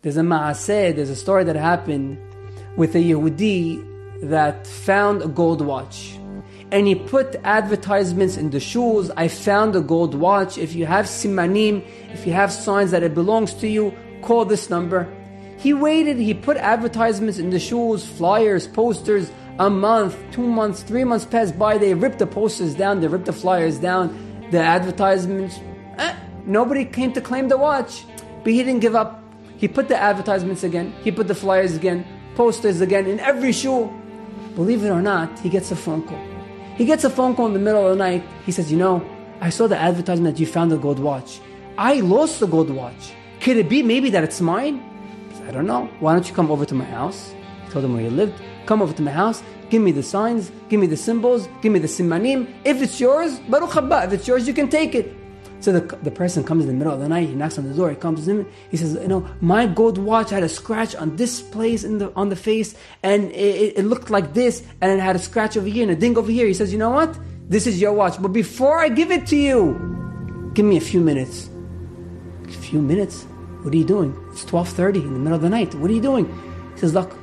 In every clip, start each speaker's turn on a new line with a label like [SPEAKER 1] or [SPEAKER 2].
[SPEAKER 1] There's a ma'aseh, there's a story that happened with a Yehudi that found a gold watch. And he put advertisements in the shuls. I found a gold watch. If you have simanim, if you have signs that it belongs to you, call this number. He waited, he put advertisements in the shuls, flyers, posters. A month, two months, three months passed by. They ripped the posters down, they ripped the flyers down, the advertisements. Eh, nobody came to claim the watch. But he didn't give up. He put the advertisements again, he put the flyers again, posters again in every shul. Believe it or not, he gets a phone call. He gets a phone call in the middle of the night. He says, You know, I saw the advertisement that you found a gold watch. I lost the gold watch. Could it be maybe that it's mine? I don't know. Why don't you come over to my house? He told him where he lived. Come over to my house. Give me the signs. Give me the symbols. Give me the simanim. If it's yours, Baruch haba. If it's yours, you can take it. So the, the person comes in the middle of the night, he knocks on the door, he comes in, he says, you know, my gold watch had a scratch on this place in the on the face, and it, it looked like this, and it had a scratch over here and a ding over here. He says, you know what? This is your watch. But before I give it to you, give me a few minutes. A few minutes? What are you doing? It's 12.30 in the middle of the night. What are you doing? He says, look,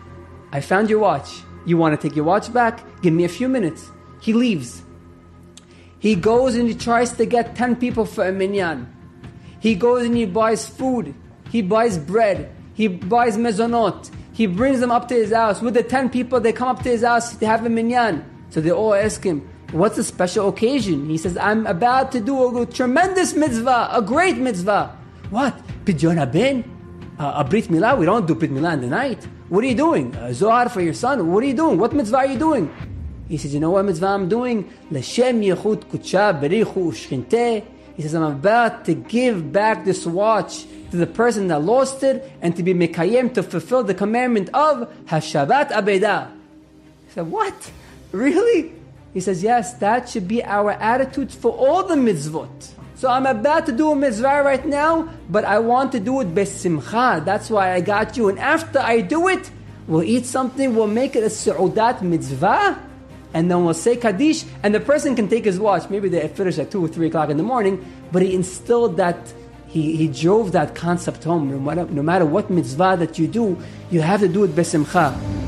[SPEAKER 1] I found your watch. You want to take your watch back? Give me a few minutes. He leaves. He goes and he tries to get 10 people for a minyan. He goes and he buys food. He buys bread. He buys mezonot. He brings them up to his house. With the 10 people, they come up to his house to have a minyan. So they all ask him, What's a special occasion? He says, I'm about to do a tremendous mitzvah, a great mitzvah. What? Pidyon bin? Uh, a brit milah? We don't do brit milah in the night. What are you doing? Zohar for your son? What are you doing? What mitzvah are you doing? He says, you know what mitzvah I'm doing? L'shem yechut berichu ushchinte. He says, I'm about to give back this watch to the person that lost it and to be mekayem, to fulfill the commandment of Hashavat Aveda. He said, what? Really? He says, yes, that should be our attitude for all the mitzvot. So I'm about to do a mitzvah right now, but I want to do it besimcha. That's why I got you. And after I do it, we'll eat something, we'll make it a su'udat mitzvah, and then we'll say Kaddish, and the person can take his watch. Maybe they finish at 2 or 3 o'clock in the morning, but he instilled that, he, he drove that concept home. No matter, no matter what mitzvah that you do, you have to do it besimcha.